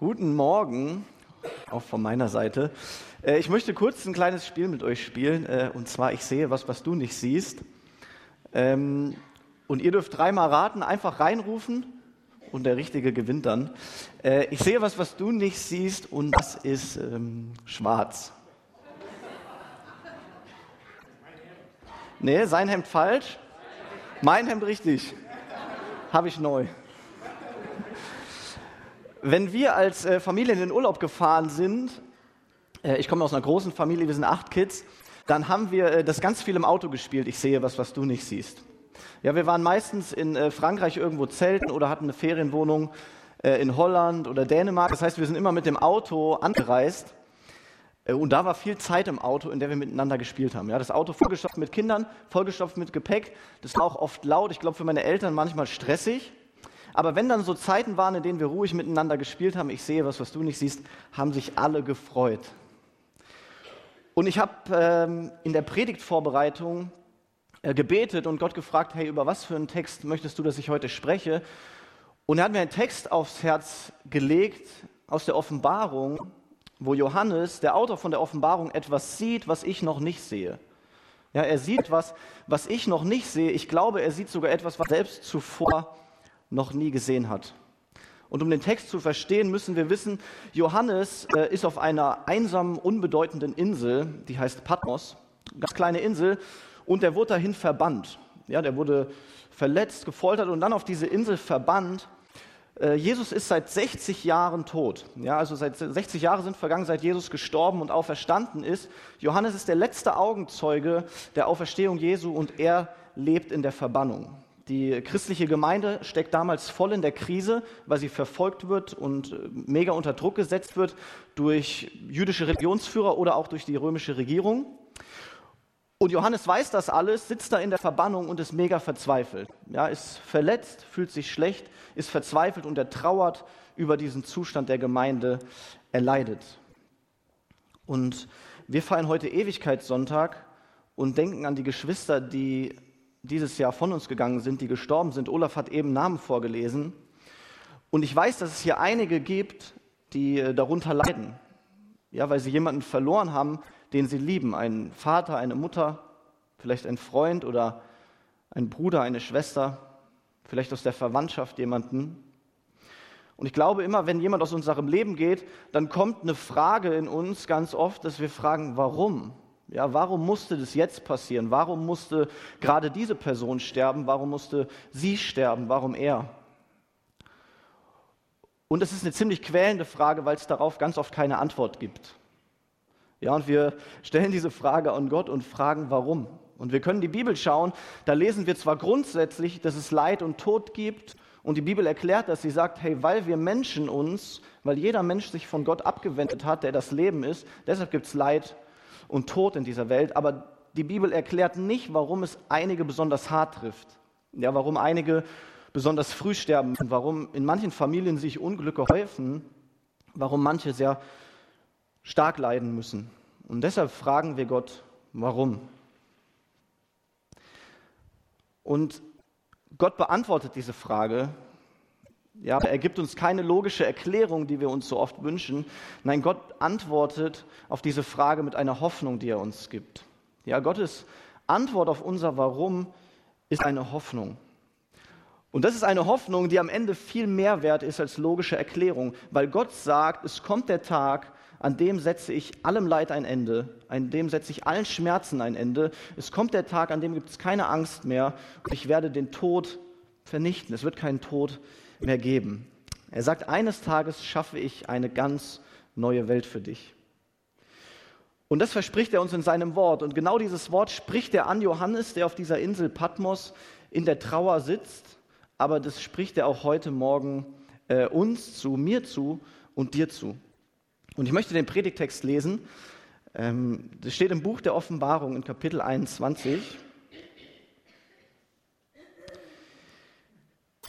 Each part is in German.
Guten Morgen, auch von meiner Seite. Äh, ich möchte kurz ein kleines Spiel mit euch spielen. Äh, und zwar, ich sehe was, was du nicht siehst. Ähm, und ihr dürft dreimal raten, einfach reinrufen und der Richtige gewinnt dann. Äh, ich sehe was, was du nicht siehst und das ist ähm, schwarz. Nee, sein Hemd falsch. Mein Hemd richtig. Habe ich neu. Wenn wir als äh, Familie in den Urlaub gefahren sind, äh, ich komme aus einer großen Familie, wir sind acht Kids, dann haben wir äh, das ganz viel im Auto gespielt. Ich sehe was, was du nicht siehst. Ja, wir waren meistens in Frankreich irgendwo zelten oder hatten eine Ferienwohnung in Holland oder Dänemark. Das heißt, wir sind immer mit dem Auto angereist. Und da war viel Zeit im Auto, in der wir miteinander gespielt haben. Ja, das Auto vollgestopft mit Kindern, vollgestopft mit Gepäck. Das war auch oft laut. Ich glaube, für meine Eltern manchmal stressig. Aber wenn dann so Zeiten waren, in denen wir ruhig miteinander gespielt haben, ich sehe was, was du nicht siehst, haben sich alle gefreut. Und ich habe ähm, in der Predigtvorbereitung äh, gebetet und Gott gefragt, hey, über was für einen Text möchtest du, dass ich heute spreche? Und er hat mir einen Text aufs Herz gelegt aus der Offenbarung, wo Johannes, der Autor von der Offenbarung, etwas sieht, was ich noch nicht sehe. Ja, er sieht was, was ich noch nicht sehe. Ich glaube, er sieht sogar etwas, was selbst zuvor noch nie gesehen hat. Und um den Text zu verstehen, müssen wir wissen, Johannes äh, ist auf einer einsamen, unbedeutenden Insel, die heißt Patmos, ganz kleine Insel, und er wurde dahin verbannt. Ja, der wurde verletzt, gefoltert und dann auf diese Insel verbannt. Äh, Jesus ist seit 60 Jahren tot. Ja, also seit 60 Jahre sind vergangen, seit Jesus gestorben und auferstanden ist. Johannes ist der letzte Augenzeuge der Auferstehung Jesu und er lebt in der Verbannung. Die christliche Gemeinde steckt damals voll in der Krise, weil sie verfolgt wird und äh, mega unter Druck gesetzt wird durch jüdische Religionsführer oder auch durch die römische Regierung. Und Johannes weiß das alles, sitzt da in der Verbannung und ist mega verzweifelt. Ja, ist verletzt, fühlt sich schlecht, ist verzweifelt und er trauert über diesen Zustand der Gemeinde. Er leidet. Und wir feiern heute Ewigkeitssonntag und denken an die Geschwister, die dieses Jahr von uns gegangen sind, die gestorben sind. Olaf hat eben Namen vorgelesen. Und ich weiß, dass es hier einige gibt, die äh, darunter leiden. Ja, weil sie jemanden verloren haben, den sie lieben. Einen Vater, eine Mutter, vielleicht ein Freund oder ein Bruder, eine Schwester, vielleicht aus der Verwandtschaft jemanden. Und ich glaube immer, wenn jemand aus unserem Leben geht, dann kommt eine Frage in uns ganz oft, dass wir fragen, warum? Ja, warum musste das jetzt passieren? Warum musste gerade diese Person sterben? Warum musste sie sterben? Warum er? Und es ist eine ziemlich quälende Frage, weil es darauf ganz oft keine Antwort gibt. Ja, und wir stellen diese Frage an Gott und fragen, warum. Und wir können die Bibel schauen, da lesen wir zwar grundsätzlich, dass es Leid und Tod gibt, und die Bibel erklärt das, sie sagt, hey, weil wir Menschen uns, weil jeder Mensch sich von Gott abgewendet hat, der das Leben ist, deshalb gibt es Leid und Tod in dieser Welt, aber die Bibel erklärt nicht, warum es einige besonders hart trifft. Ja, warum einige besonders früh sterben, warum in manchen Familien sich Unglücke häufen, warum manche sehr stark leiden müssen. Und deshalb fragen wir Gott, warum? Und Gott beantwortet diese Frage ja, er gibt uns keine logische Erklärung, die wir uns so oft wünschen. Nein, Gott antwortet auf diese Frage mit einer Hoffnung, die er uns gibt. Ja, Gottes Antwort auf unser Warum ist eine Hoffnung. Und das ist eine Hoffnung, die am Ende viel mehr wert ist als logische Erklärung, weil Gott sagt, es kommt der Tag, an dem setze ich allem Leid ein Ende, an dem setze ich allen Schmerzen ein Ende. Es kommt der Tag, an dem gibt es keine Angst mehr und ich werde den Tod vernichten. Es wird keinen Tod mehr geben. Er sagt, eines Tages schaffe ich eine ganz neue Welt für dich. Und das verspricht er uns in seinem Wort. Und genau dieses Wort spricht er an Johannes, der auf dieser Insel Patmos in der Trauer sitzt. Aber das spricht er auch heute Morgen äh, uns zu, mir zu und dir zu. Und ich möchte den Predigtext lesen. Ähm, das steht im Buch der Offenbarung in Kapitel 21.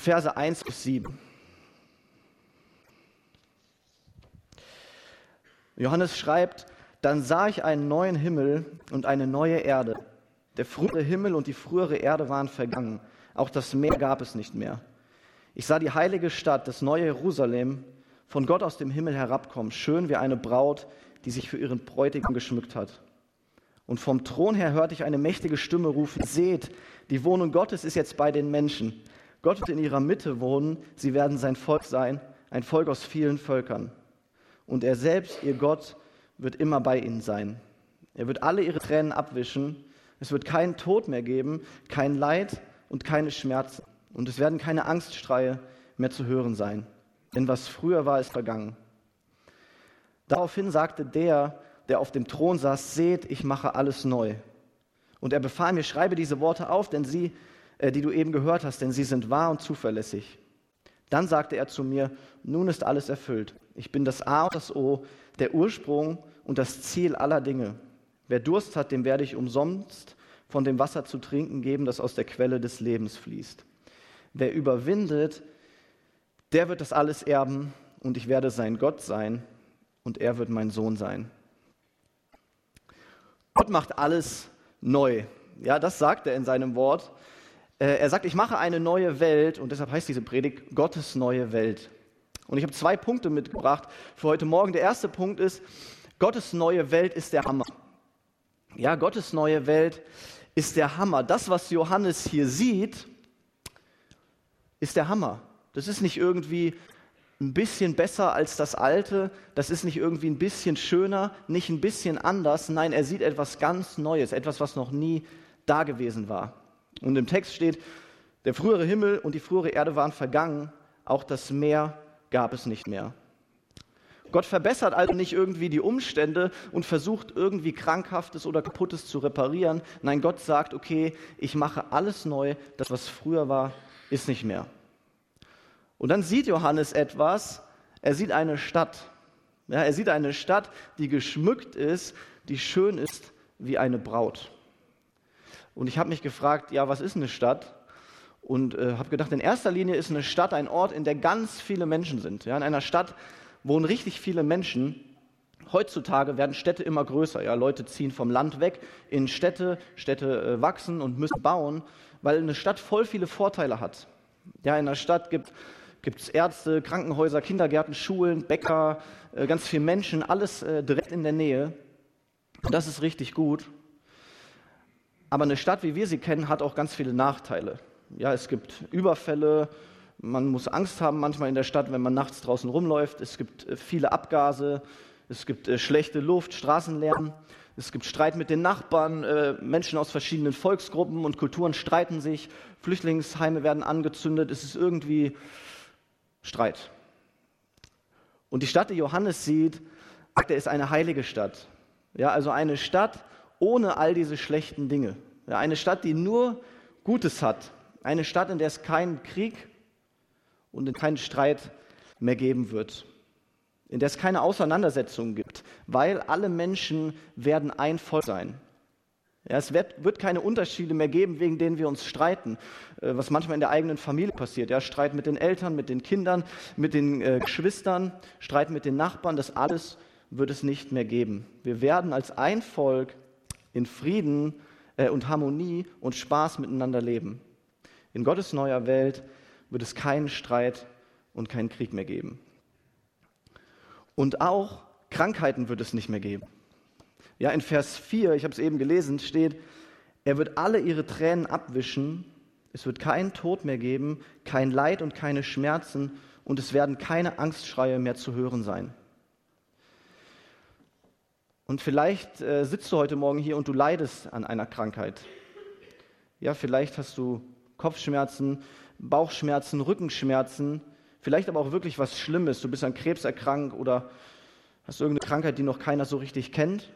Verse 1 bis 7. Johannes schreibt, dann sah ich einen neuen Himmel und eine neue Erde. Der frühere Himmel und die frühere Erde waren vergangen. Auch das Meer gab es nicht mehr. Ich sah die heilige Stadt, das neue Jerusalem, von Gott aus dem Himmel herabkommen, schön wie eine Braut, die sich für ihren Bräutigam geschmückt hat. Und vom Thron her hörte ich eine mächtige Stimme rufen, seht, die Wohnung Gottes ist jetzt bei den Menschen. Gott wird in ihrer Mitte wohnen, sie werden sein Volk sein, ein Volk aus vielen Völkern. Und er selbst, ihr Gott, wird immer bei ihnen sein. Er wird alle ihre Tränen abwischen. Es wird keinen Tod mehr geben, kein Leid und keine Schmerzen. Und es werden keine Angststreie mehr zu hören sein. Denn was früher war, ist vergangen. Daraufhin sagte der, der auf dem Thron saß, seht, ich mache alles neu. Und er befahl mir, schreibe diese Worte auf, denn sie, die du eben gehört hast, denn sie sind wahr und zuverlässig. Dann sagte er zu mir, nun ist alles erfüllt. Ich bin das A und das O, der Ursprung und das Ziel aller Dinge. Wer Durst hat, dem werde ich umsonst von dem Wasser zu trinken geben, das aus der Quelle des Lebens fließt. Wer überwindet, der wird das alles erben und ich werde sein Gott sein und er wird mein Sohn sein. Gott macht alles neu. Ja, das sagt er in seinem Wort. Äh, er sagt, ich mache eine neue Welt und deshalb heißt diese Predigt Gottes neue Welt. Und ich habe zwei Punkte mitgebracht für heute Morgen. Der erste Punkt ist, Gottes neue Welt ist der Hammer. Ja, Gottes neue Welt ist der Hammer. Das, was Johannes hier sieht, ist der Hammer. Das ist nicht irgendwie ein bisschen besser als das Alte, das ist nicht irgendwie ein bisschen schöner, nicht ein bisschen anders, nein, er sieht etwas ganz Neues, etwas, was noch nie da gewesen war. Und im Text steht, der frühere Himmel und die frühere Erde waren vergangen, auch das Meer gab es nicht mehr. Gott verbessert also nicht irgendwie die Umstände und versucht irgendwie Krankhaftes oder Kaputtes zu reparieren. Nein, Gott sagt, okay, ich mache alles neu, das, was früher war, ist nicht mehr. Und dann sieht Johannes etwas, er sieht eine Stadt. Ja, er sieht eine Stadt, die geschmückt ist, die schön ist wie eine Braut. Und ich habe mich gefragt, ja, was ist eine Stadt? Und äh, habe gedacht, in erster Linie ist eine Stadt ein Ort, in der ganz viele Menschen sind. Ja, in einer Stadt wohnen richtig viele Menschen. Heutzutage werden Städte immer größer. Ja, Leute ziehen vom Land weg in Städte, Städte äh, wachsen und müssen bauen, weil eine Stadt voll viele Vorteile hat. Ja, in einer Stadt gibt es Ärzte, Krankenhäuser, Kindergärten, Schulen, Bäcker, äh, ganz viele Menschen, alles äh, direkt in der Nähe. Das ist richtig gut. Aber eine Stadt, wie wir sie kennen, hat auch ganz viele Nachteile. Ja, es gibt Überfälle, man muss Angst haben manchmal in der Stadt, wenn man nachts draußen rumläuft. Es gibt äh, viele Abgase, es gibt schlechte Luft, Straßenlärm, es gibt Streit mit den Nachbarn, Menschen aus verschiedenen Volksgruppen und Kulturen streiten sich, Flüchtlingsheime werden angezündet, es ist irgendwie Streit. Und die Stadt, die Johannes sieht, sagt er, ist eine heilige Stadt. Ja, also eine Stadt ohne all diese schlechten Dinge. Eine Stadt, die nur Gutes hat. Eine Stadt, in der es keinen Krieg und keinen Streit mehr geben wird. In der es keine Auseinandersetzungen gibt, weil alle Menschen werden ein Volk sein. Ja, es wird, wird, keine Unterschiede mehr geben, wegen denen wir uns streiten, äh, was manchmal in der eigenen Familie passiert. Ja, Streit mit den Eltern, mit den Kindern, mit den äh, Geschwistern, Streit mit den Nachbarn, das alles wird es nicht mehr geben. Wir werden als ein Volk in Frieden äh, und Harmonie und Spaß miteinander leben. In Gottes neuer Welt wird es keinen Streit und keinen Krieg mehr geben. Und auch Krankheiten wird es nicht mehr geben. Ja, in Vers 4, ich habe es eben gelesen, steht, er wird alle ihre Tränen abwischen, es wird keinen Tod mehr geben, kein Leid und keine Schmerzen und es werden keine Angstschreie mehr zu hören sein. Und vielleicht äh, sitzt du heute Morgen hier und du leidest an einer Krankheit. Ja, vielleicht hast du Kopfschmerzen, Bauchschmerzen, Rückenschmerzen, vielleicht aber auch wirklich was Schlimmes. Du bist an Krebs erkrankt oder hast irgendeine Krankheit, die noch keiner so richtig kennt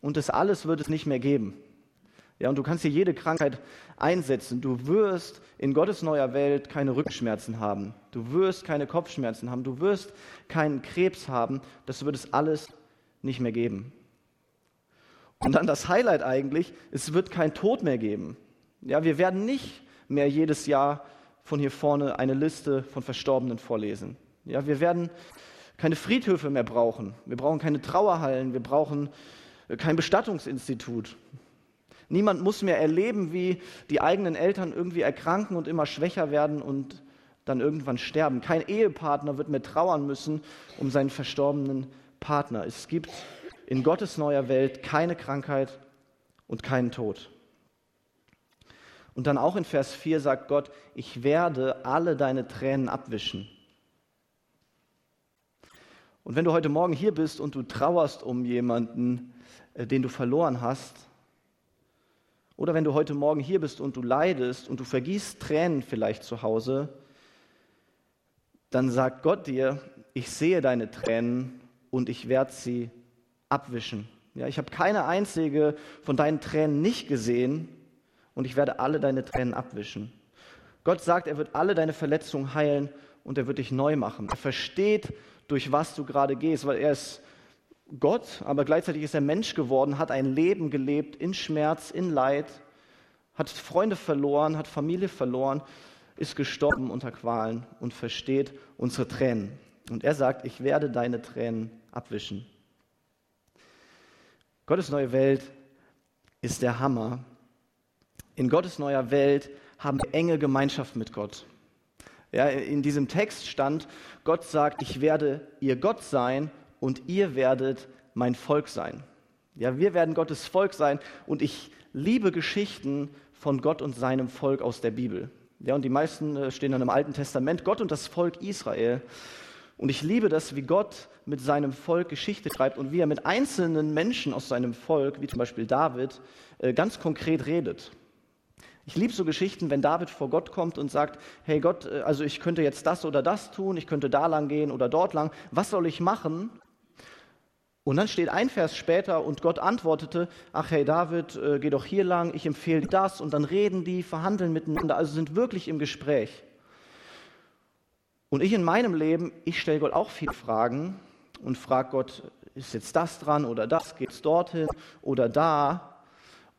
und das alles wird es nicht mehr geben. Ja, und du kannst hier jede Krankheit einsetzen. Du wirst in Gottes neuer Welt keine Rückenschmerzen haben. Du wirst keine Kopfschmerzen haben. Du wirst keinen Krebs haben. Das wird es alles nicht mehr geben. Und dann das Highlight eigentlich, es wird kein Tod mehr geben. Ja, wir werden nicht mehr jedes Jahr von hier vorne eine Liste von Verstorbenen vorlesen. Ja, wir werden keine Friedhöfe mehr brauchen. Wir brauchen keine Trauerhallen. Wir brauchen kein Bestattungsinstitut. Niemand muss mehr erleben, wie die eigenen Eltern irgendwie erkranken und immer schwächer werden und dann irgendwann sterben. Kein Ehepartner wird mehr trauern müssen um seinen verstorbenen Partner. Es gibt in Gottes neuer Welt keine Krankheit und keinen Tod. Und dann auch in Vers 4 sagt Gott, ich werde alle deine Tränen abwischen. Und wenn du heute Morgen hier bist und du trauerst um jemanden, äh, den du verloren hast, oder wenn du heute Morgen hier bist und du leidest und du vergießt Tränen vielleicht zu Hause, dann sagt Gott dir, ich sehe deine Tränen und ich werde sie abwischen. Ja, ich habe keine einzige von deinen Tränen nicht gesehen und ich werde alle deine Tränen abwischen. Gott sagt, er wird alle deine Verletzungen heilen und er wird dich neu machen. Er versteht, durch was du gerade gehst, weil er ist Gott, aber gleichzeitig ist er Mensch geworden, hat ein Leben gelebt in Schmerz, in Leid, hat Freunde verloren, hat Familie verloren, ist gestorben unter Qualen und versteht unsere Tränen. Und er sagt, ich werde deine Tränen abwischen. Gottes neue Welt ist der Hammer. In Gottes neuer Welt haben wir enge Gemeinschaft mit Gott. Ja, in diesem Text stand, Gott sagt, ich werde ihr Gott sein und ihr werdet mein Volk sein. Ja, wir werden Gottes Volk sein und ich liebe Geschichten von Gott und seinem Volk aus der Bibel. Ja, und die meisten äh, stehen dann im Alten Testament, Gott und das Volk Israel. Und ich liebe das, wie Gott mit seinem Volk Geschichte schreibt und wie er mit einzelnen Menschen aus seinem Volk, wie zum Beispiel David, äh, ganz konkret redet. Ich liebe so Geschichten, wenn David vor Gott kommt und sagt, hey Gott, äh, also ich könnte jetzt das oder das tun, ich könnte da lang gehen oder dort lang, was soll ich machen? Und dann steht ein Vers später und Gott antwortete, ach hey David, äh, geh doch hier lang, ich empfehle das und dann reden die, verhandeln miteinander, also sind wirklich im Gespräch. Und ich in meinem Leben, ich stelle Gott auch viele Fragen und frage Gott, ist jetzt das dran oder das, geht es dorthin oder da?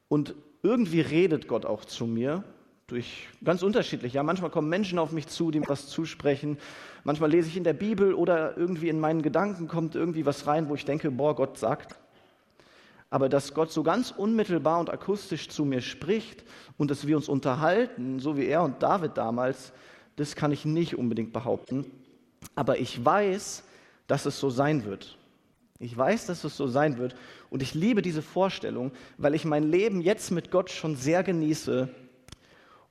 Und irgendwie redet Gott auch zu mir durch ganz unterschiedlich. Ja, manchmal kommen Menschen auf mich zu, die mir was zusprechen. Manchmal lese ich in der Bibel oder irgendwie in meinen Gedanken kommt irgendwie was rein, wo ich denke, boah, Gott sagt. Aber dass Gott so ganz unmittelbar und akustisch zu mir spricht und dass wir uns unterhalten, so wie er und David damals, das kann ich nicht unbedingt behaupten. Aber ich weiß, dass es so sein wird. Ich weiß, dass es so sein wird. Und ich liebe diese Vorstellung, weil ich mein Leben jetzt mit Gott schon sehr genieße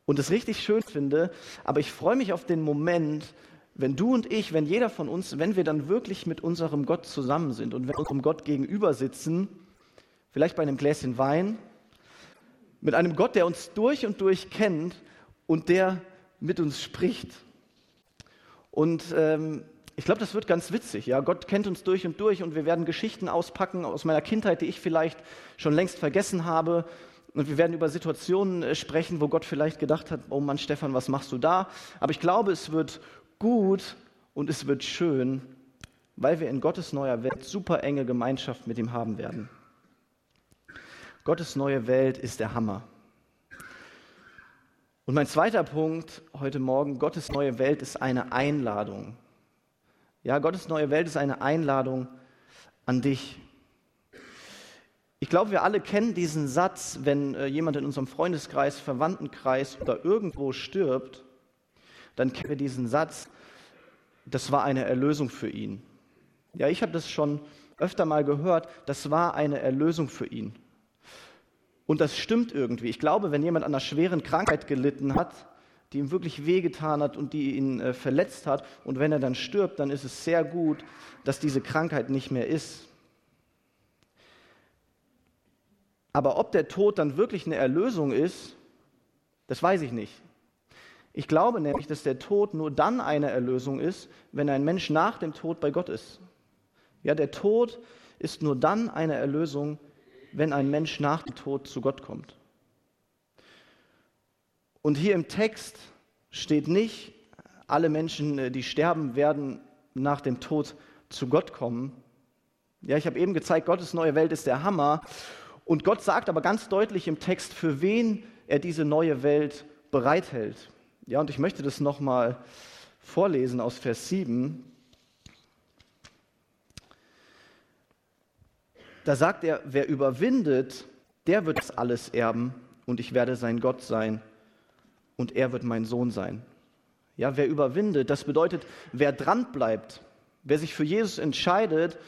und es richtig schön finde. Aber ich freue mich auf den Moment, wenn du und ich, wenn jeder von uns, wenn wir dann wirklich mit unserem Gott zusammen sind und wenn wir unserem Gott gegenüber sitzen, vielleicht bei einem Gläschen Wein, mit einem Gott, der uns durch und durch kennt und der mit uns spricht. Und ähm, ich glaube, das wird ganz witzig. Ja, Gott kennt uns durch und durch und wir werden Geschichten auspacken aus meiner Kindheit, die ich vielleicht schon längst vergessen habe. Und wir werden über Situationen äh, sprechen, wo Gott vielleicht gedacht hat: Oh Mann, Stefan, was machst du da? Aber ich glaube, es wird gut und es wird schön, weil wir in Gottes neuer Welt super enge Gemeinschaft mit ihm haben werden. Gottes neue Welt ist der Hammer. Und mein zweiter Punkt heute Morgen, Gottes neue Welt ist eine Einladung. Ja, Gottes neue Welt ist eine Einladung an dich. Ich glaube, wir alle kennen diesen Satz, wenn äh, jemand in unserem Freundeskreis, Verwandtenkreis oder irgendwo stirbt, dann kennen wir diesen Satz, das war eine Erlösung für ihn. Ja, ich habe das schon öfter mal gehört, das war eine Erlösung für ihn. Und das stimmt irgendwie. Ich glaube, wenn jemand an einer schweren Krankheit gelitten hat, die ihm wirklich wehgetan hat und die ihn äh, verletzt hat, und wenn er dann stirbt, dann ist es sehr gut, dass diese Krankheit nicht mehr ist. Aber ob der Tod dann wirklich eine Erlösung ist, das weiß ich nicht. Ich glaube nämlich, dass der Tod nur dann eine Erlösung ist, wenn ein Mensch nach dem Tod bei Gott ist. Ja, der Tod ist nur dann eine Erlösung, wenn ein Mensch nach dem Tod zu Gott kommt. Und hier im Text steht nicht, alle Menschen, äh, die sterben, werden nach dem Tod zu Gott kommen. Ja, ich habe eben gezeigt, Gottes neue Welt ist der Hammer. Und Gott sagt aber ganz deutlich im Text, für wen er diese neue Welt bereithält. Ja, und ich möchte das nochmal vorlesen aus Vers 7. Da sagt er, wer überwindet, der wird das alles erben und ich werde sein Gott sein und er wird mein Sohn sein. Ja, wer überwindet, das bedeutet, wer dran bleibt, wer sich für Jesus entscheidet,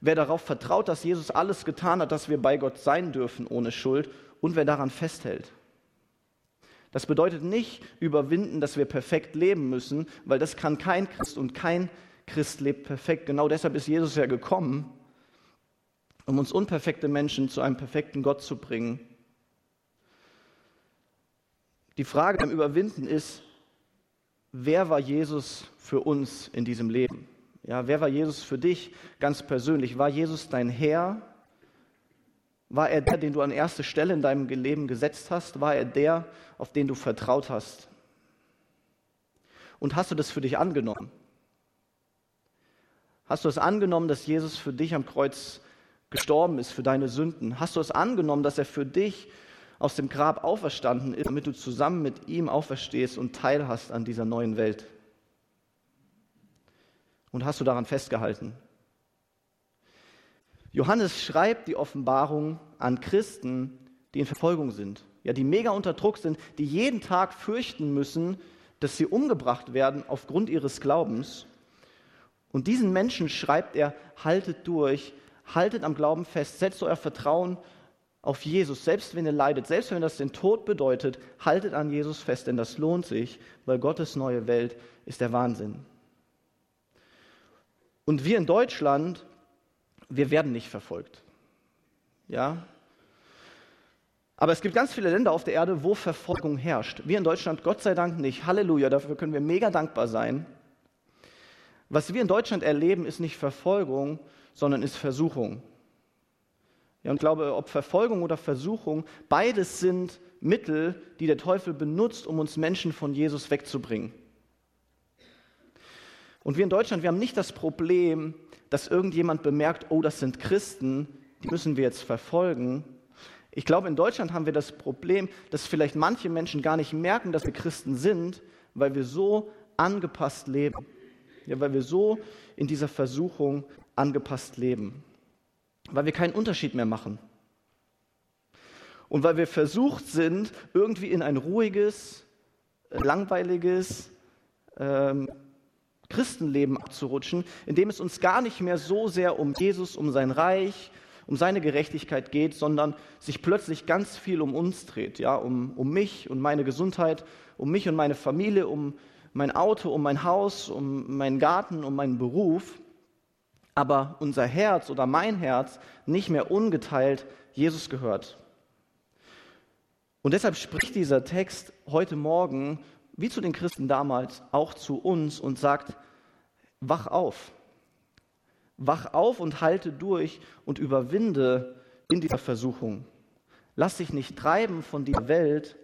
wer darauf vertraut, dass Jesus alles getan hat, dass wir bei Gott sein dürfen ohne Schuld und wer daran festhält. Das bedeutet nicht überwinden, dass wir perfekt leben müssen, weil das kann kein Christ und kein Christ lebt perfekt. Genau deshalb ist Jesus ja gekommen, um uns unperfekte Menschen zu einem perfekten Gott zu bringen. Die Frage beim Überwinden ist, wer war Jesus für uns in diesem Leben? Ja, wer war Jesus für dich ganz persönlich? War Jesus dein Herr? War er der, den du an erste Stelle in deinem Leben gesetzt hast? War er der, auf den du vertraut hast? Und hast du das für dich angenommen? Hast du es angenommen, dass Jesus für dich am Kreuz gestorben ist, für deine Sünden? Hast du es angenommen, dass er für dich aus dem Grab auferstanden ist, damit du zusammen mit ihm auferstehst und teilhast an dieser neuen Welt? Und hast du daran festgehalten? Johannes schreibt die Offenbarung an Christen, die in Verfolgung sind, ja, die mega unter Druck sind, die jeden Tag fürchten müssen, dass sie umgebracht werden aufgrund ihres Glaubens. Und diesen Menschen schreibt er, haltet durch, haltet am Glauben fest, setzt euer Vertrauen auf Jesus, selbst wenn ihr leidet, selbst wenn das den Tod bedeutet, haltet an Jesus fest, denn das lohnt sich, weil Gottes neue Welt ist der Wahnsinn. Und wir in Deutschland, wir werden nicht verfolgt. Ja? Aber es gibt ganz viele Länder auf der Erde, wo Verfolgung herrscht. Wir in Deutschland Gott sei Dank nicht. Halleluja, dafür können wir mega dankbar sein. Was wir in Deutschland erleben, ist nicht Verfolgung, sondern ist Versuchung. Ja, und ich glaube, ob Verfolgung oder Versuchung, beides sind Mittel, die der Teufel benutzt, um uns Menschen von Jesus wegzubringen. Und wir in Deutschland, wir haben nicht das Problem, dass irgendjemand bemerkt, oh, das sind Christen, die müssen wir jetzt verfolgen. Ich glaube, in Deutschland haben wir das Problem, dass vielleicht manche Menschen gar nicht merken, dass wir Christen sind, weil wir so angepasst leben. Ja, weil wir so in dieser Versuchung angepasst leben. Weil wir keinen Unterschied mehr machen. Und weil wir versucht sind, irgendwie in ein ruhiges, langweiliges, ähm, Christenleben abzurutschen, in dem es uns gar nicht mehr so sehr um Jesus, um sein Reich, um seine Gerechtigkeit geht, sondern sich plötzlich ganz viel um uns dreht, ja, um, um mich und meine Gesundheit, um mich und meine Familie, um mein Auto, um mein Haus, um meinen Garten, um meinen Beruf, aber unser Herz oder mein Herz nicht mehr ungeteilt Jesus gehört. Und deshalb spricht dieser Text heute Morgen wie zu den Christen damals, auch zu uns und sagt, wach auf. Wach auf und halte durch und überwinde in dieser Versuchung. Lass dich nicht treiben von dieser Welt,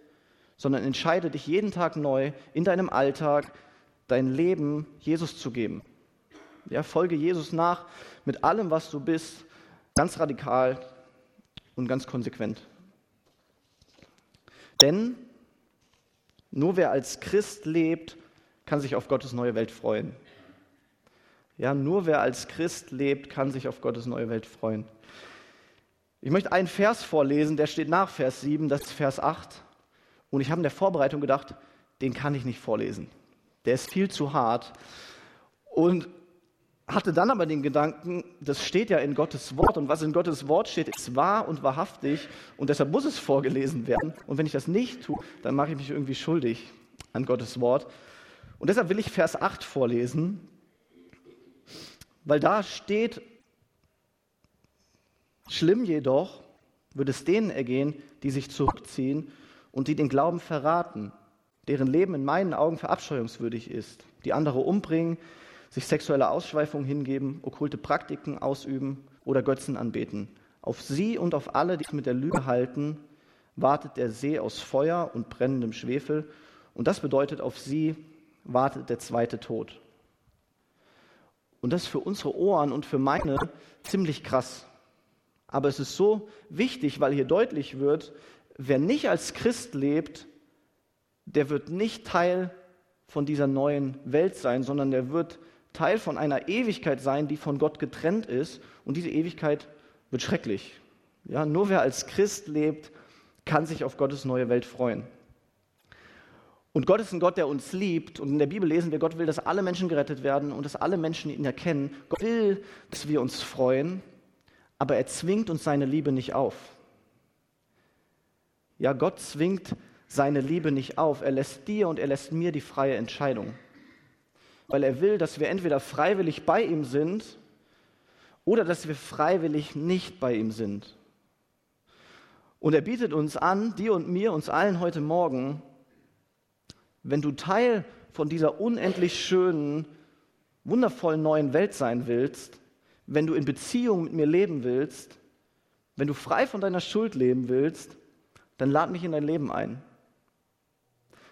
sondern entscheide dich jeden Tag neu in deinem Alltag, dein Leben Jesus zu geben. Ja, folge Jesus nach mit allem, was du bist, ganz radikal und ganz konsequent. Denn nur wer als Christ lebt, kann sich auf Gottes neue Welt freuen. Ja, nur wer als Christ lebt, kann sich auf Gottes neue Welt freuen. Ich möchte einen Vers vorlesen, der steht nach Vers 7, das ist Vers 8. Und ich habe in der Vorbereitung gedacht, den kann ich nicht vorlesen. Der ist viel zu hart. Und hatte dann aber den Gedanken, das steht ja in Gottes Wort und was in Gottes Wort steht, ist wahr und wahrhaftig und deshalb muss es vorgelesen werden. Und wenn ich das nicht tue, dann mache ich mich irgendwie schuldig an Gottes Wort. Und deshalb will ich Vers 8 vorlesen, weil da steht, schlimm jedoch wird es denen ergehen, die sich zurückziehen und die den Glauben verraten, deren Leben in meinen Augen verabscheuungswürdig ist, die andere umbringen, sich sexuelle Ausschweifung hingeben, okkulte Praktiken ausüben oder Götzen anbeten. Auf sie und auf alle, die es mit der Lüge halten, wartet der See aus Feuer und brennendem Schwefel. Und das bedeutet, auf sie wartet der zweite Tod. Und das ist für unsere Ohren und für meine ziemlich krass. Aber es ist so wichtig, weil hier deutlich wird, wer nicht als Christ lebt, der wird nicht Teil von dieser neuen Welt sein, sondern der wird Teil von einer Ewigkeit sein, die von Gott getrennt ist. Und diese Ewigkeit wird schrecklich. Ja, nur wer als Christ lebt, kann sich auf Gottes neue Welt freuen. Und Gott ist ein Gott, der uns liebt. Und in der Bibel lesen wir, Gott will, dass alle Menschen gerettet werden und dass alle Menschen ihn erkennen. Gott will, dass wir uns freuen, aber er zwingt uns seine Liebe nicht auf. Ja, Gott zwingt seine Liebe nicht auf. Er lässt dir und er lässt mir die freie Entscheidung. Weil er will, dass wir entweder freiwillig bei ihm sind oder dass wir freiwillig nicht bei ihm sind. Und er bietet uns an, dir und mir, uns allen heute Morgen, wenn du Teil von dieser unendlich schönen, wundervollen neuen Welt sein willst, wenn du in Beziehung mit mir leben willst, wenn du frei von deiner Schuld leben willst, dann lad mich in dein Leben ein.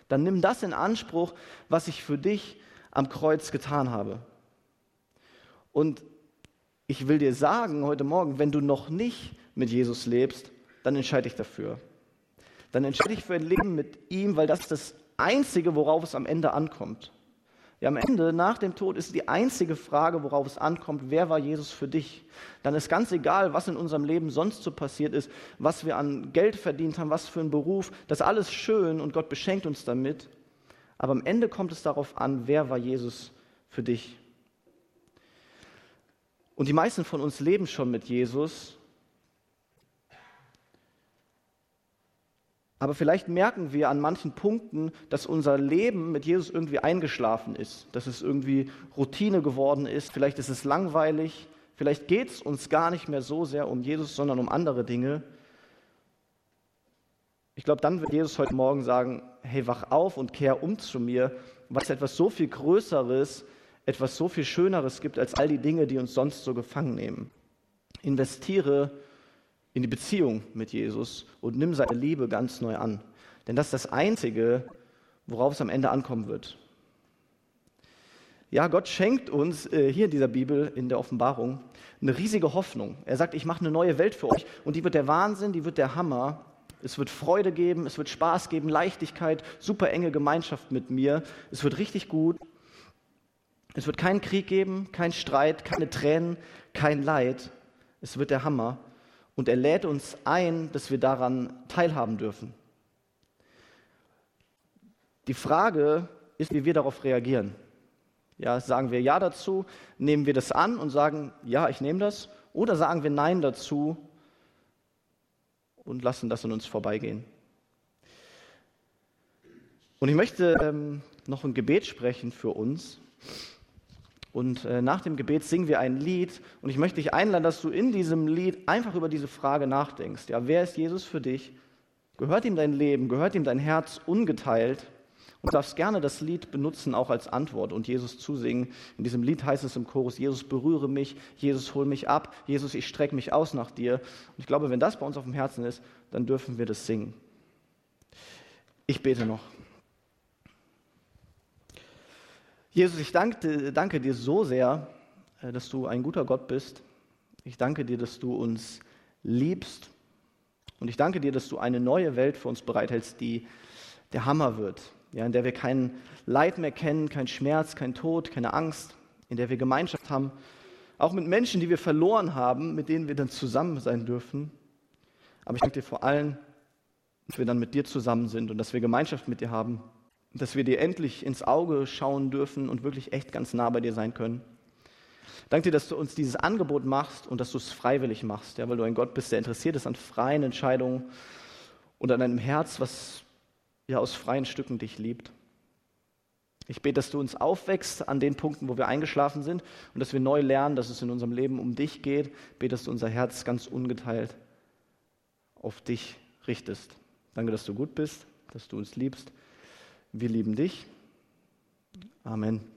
Dann nimm das in Anspruch, was ich für dich am Kreuz getan habe. Und ich will dir sagen heute Morgen, wenn du noch nicht mit Jesus lebst, dann entscheide ich dafür. Dann entscheide ich für ein Leben mit ihm, weil das ist das Einzige, worauf es am Ende ankommt. Ja, am Ende, nach dem Tod, ist die einzige Frage, worauf es ankommt, wer war Jesus für dich? Dann ist ganz egal, was in unserem Leben sonst so passiert ist, was wir an Geld verdient haben, was für einen Beruf, das ist alles schön und Gott beschenkt uns damit. Aber am Ende kommt es darauf an, wer war Jesus für dich? Und die meisten von uns leben schon mit Jesus. Aber vielleicht merken wir an manchen Punkten, dass unser Leben mit Jesus irgendwie eingeschlafen ist, dass es irgendwie Routine geworden ist, vielleicht ist es langweilig, vielleicht geht es uns gar nicht mehr so sehr um Jesus, sondern um andere Dinge. Ich glaube, dann wird Jesus heute Morgen sagen, hey, wach auf und kehr um zu mir, weil es etwas so viel Größeres etwas so viel Schöneres gibt als all die Dinge, die uns sonst so gefangen nehmen. Investiere in die Beziehung mit Jesus und nimm seine Liebe ganz neu an. Denn das ist das Einzige, worauf es am Ende ankommen wird. Ja, Gott schenkt uns äh, hier in dieser Bibel, in der Offenbarung, eine riesige Hoffnung. Er sagt, ich mache eine neue Welt für euch und die wird der Wahnsinn, die wird der Hammer. Es wird Freude geben, es wird Spaß geben, Leichtigkeit, super enge Gemeinschaft mit mir. Es wird richtig gut. Es wird keinen Krieg geben, keinen Streit, keine Tränen, kein Leid. Es wird der Hammer. Und er lädt uns ein, dass wir daran teilhaben dürfen. Die Frage ist, wie wir darauf reagieren. Ja, sagen wir Ja dazu, nehmen wir das an und sagen, ja, ich nehme das, oder sagen wir Nein dazu und lassen das an uns vorbeigehen. Und ich möchte ähm, noch ein Gebet sprechen für uns. Und äh, nach dem Gebet singen wir ein Lied. Und ich möchte dich einladen, dass du in diesem Lied einfach über diese Frage nachdenkst. Ja, wer ist Jesus für dich? Gehört ihm dein Leben? Gehört ihm dein Herz ungeteilt? Du darfst gerne das Lied benutzen, auch als Antwort und Jesus zusingen. In diesem Lied heißt es im Chorus, Jesus berühre mich, Jesus hol mich ab, Jesus, ich strecke mich aus nach dir. Und ich glaube, wenn das bei uns auf dem Herzen ist, dann dürfen wir das singen. Ich bete noch. Jesus, ich danke, danke, dir so sehr, äh, dass du ein guter Gott bist. Ich danke dir, dass du uns liebst. Und ich danke dir, dass du eine neue Welt für uns bereithältst, die der Hammer wird, ja, in der wir kein Leid mehr kennen, kein Schmerz, kein Tod, keine Angst, in der wir Gemeinschaft haben, auch mit Menschen, die wir verloren haben, mit denen wir dann zusammen sein dürfen. Aber ich danke dir vor allem, dass wir dann mit dir zusammen sind und dass wir Gemeinschaft mit dir haben dass wir dir endlich ins Auge schauen dürfen und wirklich echt ganz nah bei dir sein können. Danke dir, dass du uns dieses Angebot machst und dass du es freiwillig machst, ja, weil du ein Gott bist, der interessiert ist an freien Entscheidungen und an einem Herz, was ja aus freien Stücken dich liebt. Ich bete, dass du uns aufwächst an den Punkten, wo wir eingeschlafen sind und dass wir neu lernen, dass es in unserem Leben um dich geht. Ich bete, dass du unser Herz ganz ungeteilt auf dich richtest. Danke, dass du gut bist, dass du uns liebst. Wir lieben dich. Amen.